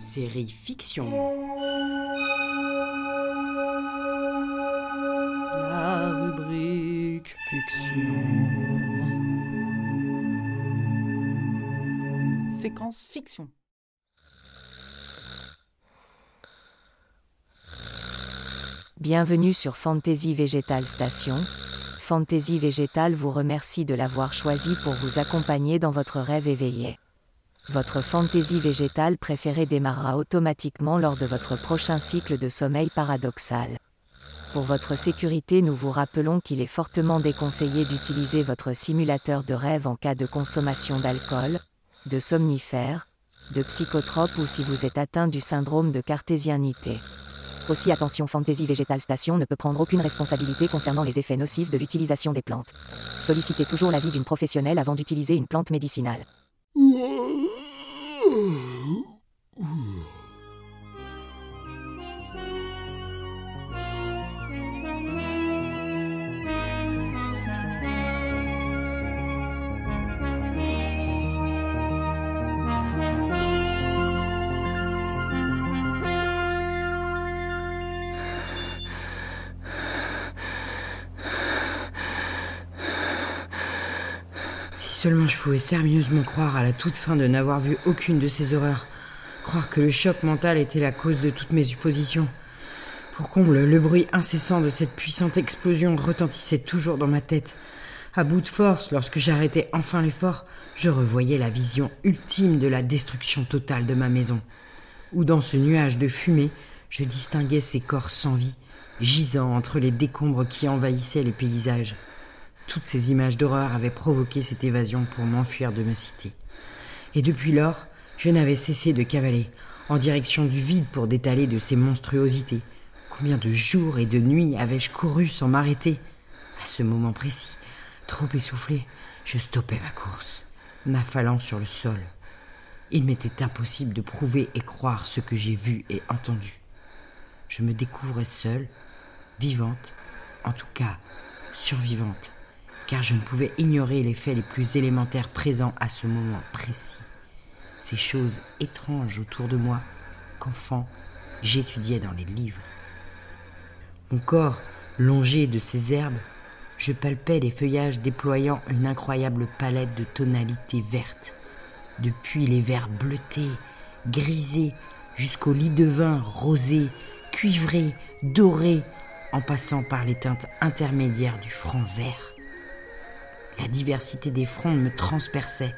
Série fiction. La rubrique fiction. Séquence fiction. Bienvenue sur Fantasy Végétal Station. Fantasy Végétal vous remercie de l'avoir choisi pour vous accompagner dans votre rêve éveillé. Votre fantaisie végétale préférée démarrera automatiquement lors de votre prochain cycle de sommeil paradoxal. Pour votre sécurité, nous vous rappelons qu'il est fortement déconseillé d'utiliser votre simulateur de rêve en cas de consommation d'alcool, de somnifères, de psychotropes ou si vous êtes atteint du syndrome de cartésianité. Aussi attention, Fantasy Végétal Station ne peut prendre aucune responsabilité concernant les effets nocifs de l'utilisation des plantes. Sollicitez toujours l'avis d'une professionnelle avant d'utiliser une plante médicinale. Ooh. Seulement je pouvais sérieusement croire à la toute fin de n'avoir vu aucune de ces horreurs. Croire que le choc mental était la cause de toutes mes suppositions. Pour comble, le bruit incessant de cette puissante explosion retentissait toujours dans ma tête. À bout de force, lorsque j'arrêtais enfin l'effort, je revoyais la vision ultime de la destruction totale de ma maison. Où dans ce nuage de fumée, je distinguais ces corps sans vie, gisant entre les décombres qui envahissaient les paysages. Toutes ces images d'horreur avaient provoqué cette évasion pour m'enfuir de ma cité. Et depuis lors, je n'avais cessé de cavaler, en direction du vide pour détaler de ces monstruosités. Combien de jours et de nuits avais-je couru sans m'arrêter? À ce moment précis, trop essoufflé, je stoppais ma course, m'affalant sur le sol. Il m'était impossible de prouver et croire ce que j'ai vu et entendu. Je me découvrais seule, vivante, en tout cas survivante, car je ne pouvais ignorer les faits les plus élémentaires présents à ce moment précis. Ces choses étranges autour de moi qu'enfant j'étudiais dans les livres. Mon corps longé de ces herbes, je palpais les feuillages déployant une incroyable palette de tonalités vertes, depuis les verts bleutés, grisés, jusqu'aux lits de vin rosés, cuivrés, dorés, en passant par les teintes intermédiaires du front vert. La diversité des frondes me transperçait.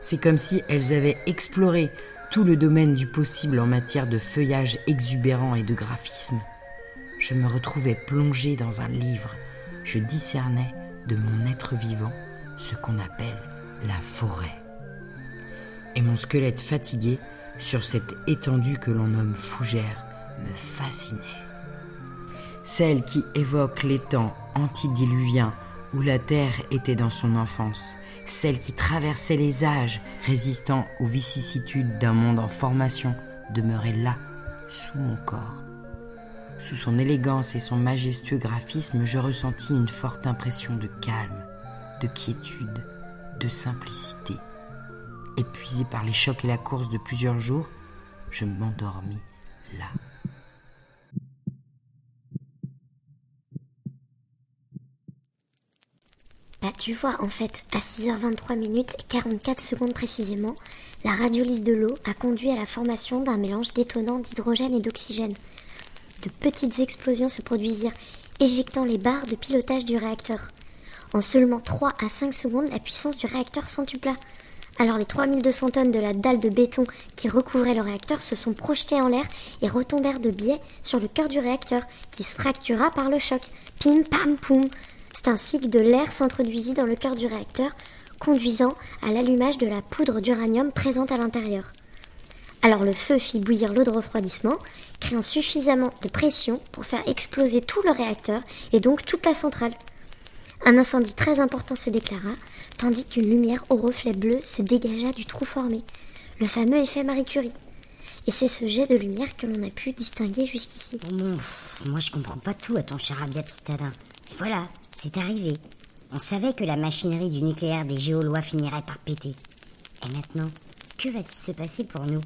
C'est comme si elles avaient exploré tout le domaine du possible en matière de feuillage exubérant et de graphisme. Je me retrouvais plongé dans un livre. Je discernais de mon être vivant ce qu'on appelle la forêt. Et mon squelette fatigué, sur cette étendue que l'on nomme fougère, me fascinait. Celle qui évoque les temps antidiluviens où la terre était dans son enfance, celle qui traversait les âges, résistant aux vicissitudes d'un monde en formation, demeurait là, sous mon corps. Sous son élégance et son majestueux graphisme, je ressentis une forte impression de calme, de quiétude, de simplicité. Épuisé par les chocs et la course de plusieurs jours, je m'endormis là. Bah, tu vois, en fait, à 6h23 minutes et 44 secondes précisément, la radiolyse de l'eau a conduit à la formation d'un mélange détonnant d'hydrogène et d'oxygène. De petites explosions se produisirent, éjectant les barres de pilotage du réacteur. En seulement 3 à 5 secondes, la puissance du réacteur s'entupla. Alors les 3200 tonnes de la dalle de béton qui recouvrait le réacteur se sont projetées en l'air et retombèrent de biais sur le cœur du réacteur, qui se fractura par le choc. Pim pam poum c'est ainsi que de l'air s'introduisit dans le cœur du réacteur, conduisant à l'allumage de la poudre d'uranium présente à l'intérieur. Alors le feu fit bouillir l'eau de refroidissement, créant suffisamment de pression pour faire exploser tout le réacteur et donc toute la centrale. Un incendie très important se déclara, tandis qu'une lumière au reflet bleu se dégagea du trou formé, le fameux effet Marie Curie. Et c'est ce jet de lumière que l'on a pu distinguer jusqu'ici. Bon, moi je comprends pas tout à ton cher Abiat citadin. Voilà, c'est arrivé. On savait que la machinerie du nucléaire des géolois finirait par péter. Et maintenant, que va-t-il se passer pour nous?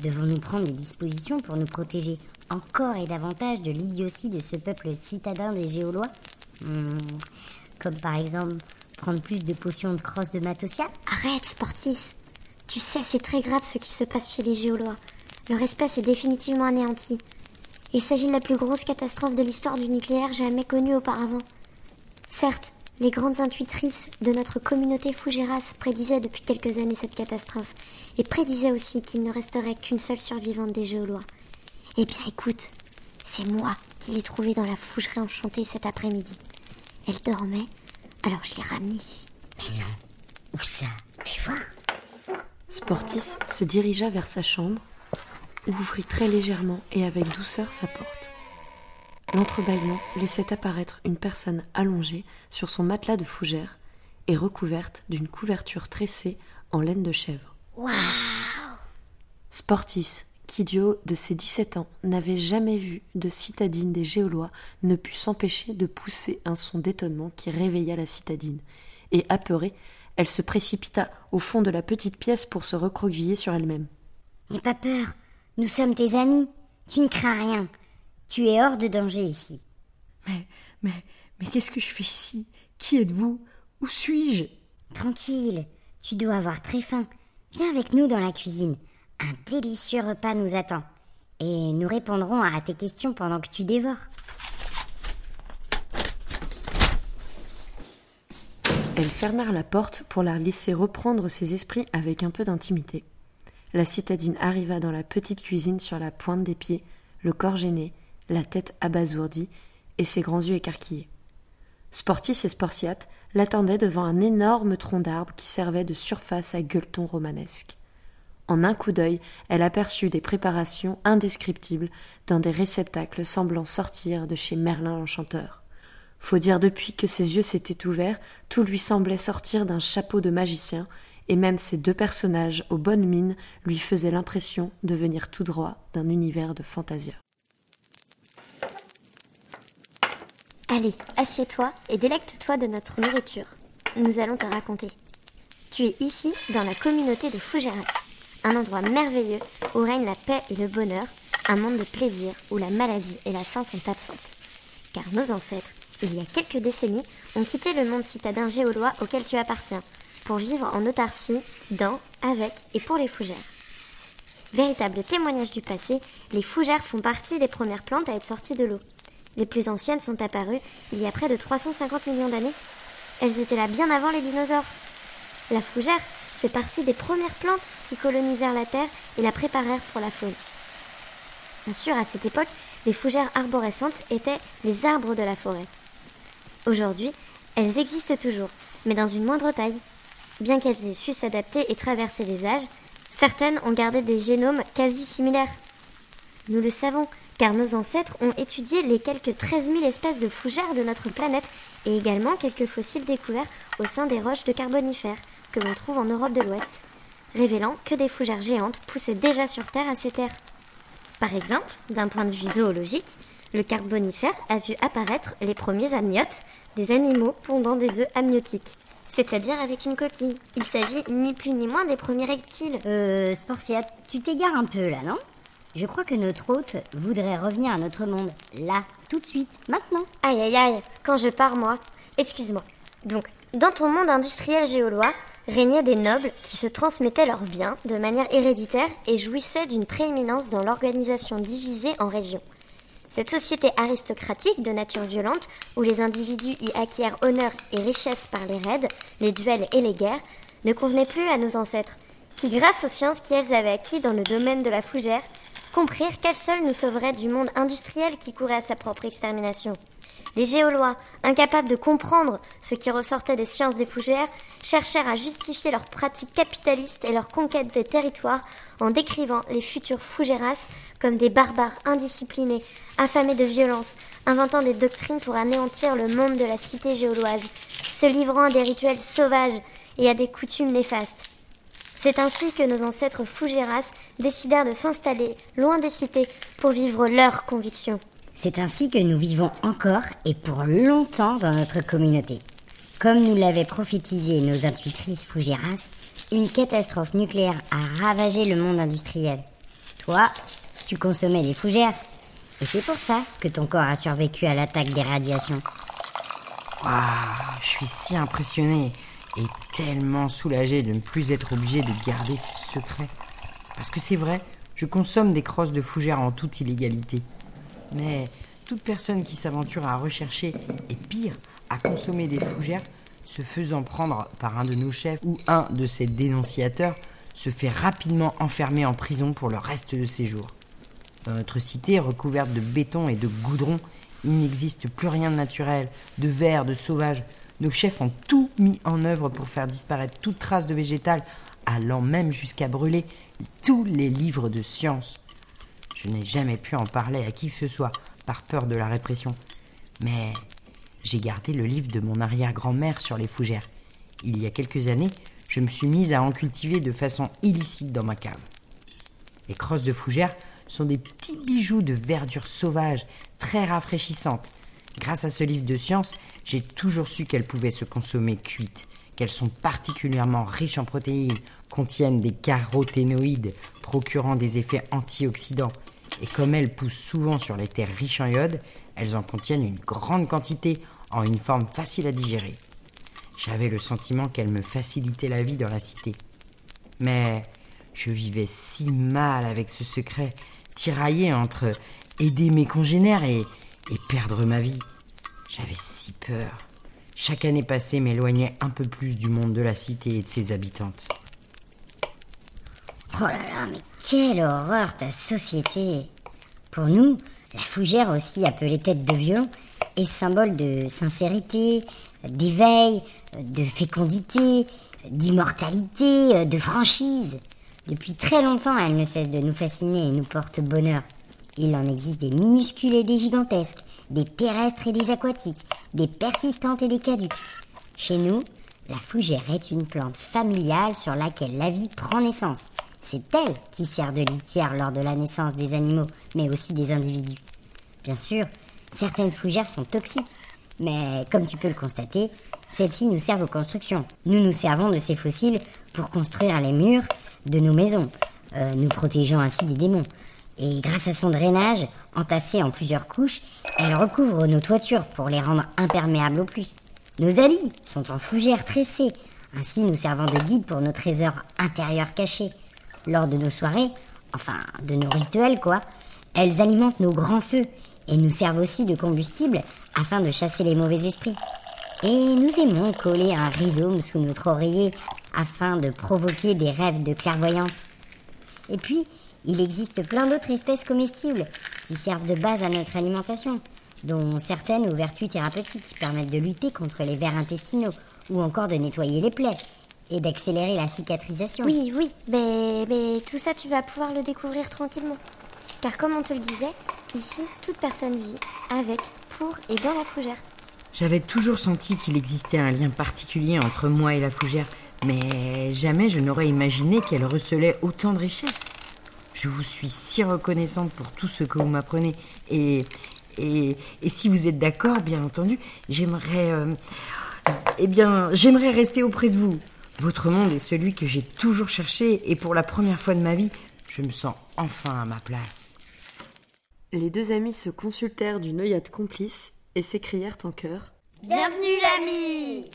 Devons-nous prendre des dispositions pour nous protéger encore et davantage de l'idiotie de ce peuple citadin des Géolois? Hmm, Comme par exemple prendre plus de potions de crosse de Matosia? Arrête, Sportis. Tu sais, c'est très grave ce qui se passe chez les Géolois. Leur espèce est définitivement anéantie. Il s'agit de la plus grosse catastrophe de l'histoire du nucléaire jamais connue auparavant. Certes, les grandes intuitrices de notre communauté Fougeras prédisaient depuis quelques années cette catastrophe, et prédisaient aussi qu'il ne resterait qu'une seule survivante des Géolois. Eh bien écoute, c'est moi qui l'ai trouvée dans la fougerie enchantée cet après-midi. Elle dormait, alors je l'ai ramenée ici. Où ça? Fais voir. Sportis se dirigea vers sa chambre, ouvrit très légèrement et avec douceur sa porte. L'entrebâillement laissait apparaître une personne allongée sur son matelas de fougère et recouverte d'une couverture tressée en laine de chèvre. Sportis, qui du haut de ses 17 ans n'avait jamais vu de citadine des Géolois, ne put s'empêcher de pousser un son d'étonnement qui réveilla la citadine, et apeurée, elle se précipita au fond de la petite pièce pour se recroqueviller sur elle-même. N'aie pas peur, nous sommes tes amis. Tu ne crains rien. Tu es hors de danger ici. Mais, mais, mais qu'est-ce que je fais ici? Qui êtes-vous? Où suis-je? Tranquille, tu dois avoir très faim. Viens avec nous dans la cuisine. Un délicieux repas nous attend. Et nous répondrons à tes questions pendant que tu dévores. Elles fermèrent la porte pour la laisser reprendre ses esprits avec un peu d'intimité. La citadine arriva dans la petite cuisine sur la pointe des pieds, le corps gêné, la tête abasourdie et ses grands yeux écarquillés. Sportis et Sportiate l'attendaient devant un énorme tronc d'arbre qui servait de surface à gueuleton romanesque. En un coup d'œil, elle aperçut des préparations indescriptibles dans des réceptacles semblant sortir de chez Merlin l'Enchanteur. Faut dire depuis que ses yeux s'étaient ouverts, tout lui semblait sortir d'un chapeau de magicien, et même ces deux personnages aux bonnes mines lui faisaient l'impression de venir tout droit d'un univers de fantasia. Allez, assieds-toi et délecte-toi de notre nourriture. Nous allons te raconter. Tu es ici, dans la communauté de Fougeras, un endroit merveilleux où règne la paix et le bonheur, un monde de plaisir où la maladie et la faim sont absentes. Car nos ancêtres, il y a quelques décennies, ont quitté le monde citadin géolois auquel tu appartiens, pour vivre en autarcie, dans, avec et pour les fougères. Véritable témoignage du passé, les fougères font partie des premières plantes à être sorties de l'eau. Les plus anciennes sont apparues il y a près de 350 millions d'années. Elles étaient là bien avant les dinosaures. La fougère fait partie des premières plantes qui colonisèrent la Terre et la préparèrent pour la faune. Bien sûr, à cette époque, les fougères arborescentes étaient les arbres de la forêt. Aujourd'hui, elles existent toujours, mais dans une moindre taille. Bien qu'elles aient su s'adapter et traverser les âges, certaines ont gardé des génomes quasi similaires. Nous le savons, car nos ancêtres ont étudié les quelques 13 000 espèces de fougères de notre planète et également quelques fossiles découverts au sein des roches de Carbonifère que l'on trouve en Europe de l'Ouest, révélant que des fougères géantes poussaient déjà sur Terre à cette ère. Par exemple, d'un point de vue zoologique, le Carbonifère a vu apparaître les premiers amniotes, des animaux pondant des œufs amniotiques, c'est-à-dire avec une coquille. Il s'agit ni plus ni moins des premiers reptiles. Euh, Sportia, tu t'égares un peu là, non? Je crois que notre hôte voudrait revenir à notre monde. Là, tout de suite, maintenant. Aïe aïe aïe, quand je pars moi. Excuse-moi. Donc, dans ton monde industriel géolois, régnaient des nobles qui se transmettaient leurs biens de manière héréditaire et jouissaient d'une prééminence dans l'organisation divisée en régions. Cette société aristocratique de nature violente, où les individus y acquièrent honneur et richesse par les raids, les duels et les guerres, ne convenait plus à nos ancêtres, qui, grâce aux sciences qu'elles avaient acquis dans le domaine de la fougère, comprirent qu'elles seules nous sauveraient du monde industriel qui courait à sa propre extermination. Les géolois, incapables de comprendre ce qui ressortait des sciences des fougères, cherchèrent à justifier leurs pratiques capitalistes et leur conquête des territoires en décrivant les futurs fougéras comme des barbares indisciplinés, affamés de violence, inventant des doctrines pour anéantir le monde de la cité géoloise, se livrant à des rituels sauvages et à des coutumes néfastes. C'est ainsi que nos ancêtres fougéras décidèrent de s'installer loin des cités pour vivre leurs convictions. C'est ainsi que nous vivons encore et pour longtemps dans notre communauté. Comme nous l'avaient prophétisé nos intuitrices Fougeras, une catastrophe nucléaire a ravagé le monde industriel. Toi, tu consommais des fougères. Et c'est pour ça que ton corps a survécu à l'attaque des radiations. Ah, je suis si impressionné et tellement soulagé de ne plus être obligé de garder ce secret. Parce que c'est vrai, je consomme des crosses de fougères en toute illégalité. Mais toute personne qui s'aventure à rechercher, et pire, à consommer des fougères, se faisant prendre par un de nos chefs ou un de ses dénonciateurs, se fait rapidement enfermer en prison pour le reste de ses jours. Dans notre cité, recouverte de béton et de goudron, il n'existe plus rien de naturel, de vert, de sauvage. Nos chefs ont tout mis en œuvre pour faire disparaître toute trace de végétal, allant même jusqu'à brûler tous les livres de science. Je n'ai jamais pu en parler à qui que ce soit, par peur de la répression. Mais j'ai gardé le livre de mon arrière-grand-mère sur les fougères. Il y a quelques années, je me suis mise à en cultiver de façon illicite dans ma cave. Les crosses de fougères sont des petits bijoux de verdure sauvage, très rafraîchissantes. Grâce à ce livre de science, j'ai toujours su qu'elles pouvaient se consommer cuites, qu'elles sont particulièrement riches en protéines, contiennent des caroténoïdes procurant des effets antioxydants, et comme elles poussent souvent sur les terres riches en iode, elles en contiennent une grande quantité en une forme facile à digérer. J'avais le sentiment qu'elles me facilitaient la vie dans la cité. Mais je vivais si mal avec ce secret, tiraillé entre aider mes congénères et, et perdre ma vie. J'avais si peur. Chaque année passée m'éloignait un peu plus du monde de la cité et de ses habitantes. Oh là là, mais quelle horreur ta société Pour nous, la fougère, aussi appelée tête de violon, est symbole de sincérité, d'éveil, de fécondité, d'immortalité, de franchise. Depuis très longtemps, elle ne cesse de nous fasciner et nous porte bonheur. Il en existe des minuscules et des gigantesques, des terrestres et des aquatiques, des persistantes et des caduques. Chez nous, la fougère est une plante familiale sur laquelle la vie prend naissance. C'est elle qui sert de litière lors de la naissance des animaux, mais aussi des individus. Bien sûr, certaines fougères sont toxiques, mais comme tu peux le constater, celles-ci nous servent aux constructions. Nous nous servons de ces fossiles pour construire les murs de nos maisons, euh, nous protégeant ainsi des démons. Et grâce à son drainage, entassé en plusieurs couches, elle recouvre nos toitures pour les rendre imperméables aux pluies. Nos habits sont en fougères tressées, ainsi nous servant de guide pour nos trésors intérieurs cachés. Lors de nos soirées, enfin de nos rituels quoi, elles alimentent nos grands feux et nous servent aussi de combustible afin de chasser les mauvais esprits. Et nous aimons coller un rhizome sous notre oreiller afin de provoquer des rêves de clairvoyance. Et puis, il existe plein d'autres espèces comestibles qui servent de base à notre alimentation, dont certaines aux vertus thérapeutiques qui permettent de lutter contre les vers intestinaux ou encore de nettoyer les plaies et d'accélérer la cicatrisation. Oui, oui, mais, mais tout ça, tu vas pouvoir le découvrir tranquillement. Car comme on te le disait, ici, toute personne vit avec, pour et dans la fougère. J'avais toujours senti qu'il existait un lien particulier entre moi et la fougère, mais jamais je n'aurais imaginé qu'elle recelait autant de richesses. Je vous suis si reconnaissante pour tout ce que vous m'apprenez. Et, et, et si vous êtes d'accord, bien entendu, j'aimerais. euh, eh bien, j'aimerais rester auprès de vous. Votre monde est celui que j'ai toujours cherché, et pour la première fois de ma vie, je me sens enfin à ma place. Les deux amis se consultèrent d'une œillade complice et s'écrièrent en chœur. Bienvenue l'ami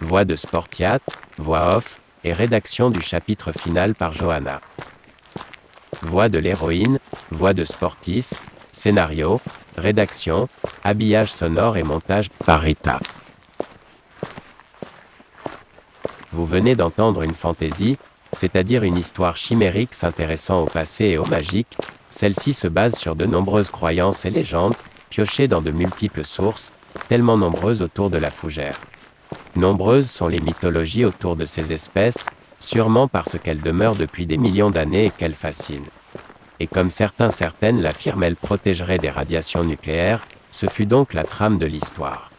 Voix de Sportiat, voix off, et rédaction du chapitre final par Johanna. Voix de l'héroïne, voix de Sportis, scénario, rédaction, habillage sonore et montage par Rita. Vous venez d'entendre une fantaisie, c'est-à-dire une histoire chimérique s'intéressant au passé et au magique, celle-ci se base sur de nombreuses croyances et légendes, piochées dans de multiples sources, tellement nombreuses autour de la fougère. Nombreuses sont les mythologies autour de ces espèces, sûrement parce qu'elles demeurent depuis des millions d'années et qu'elles fascinent. Et comme certains certaines l'affirment, elles protégeraient des radiations nucléaires, ce fut donc la trame de l'histoire.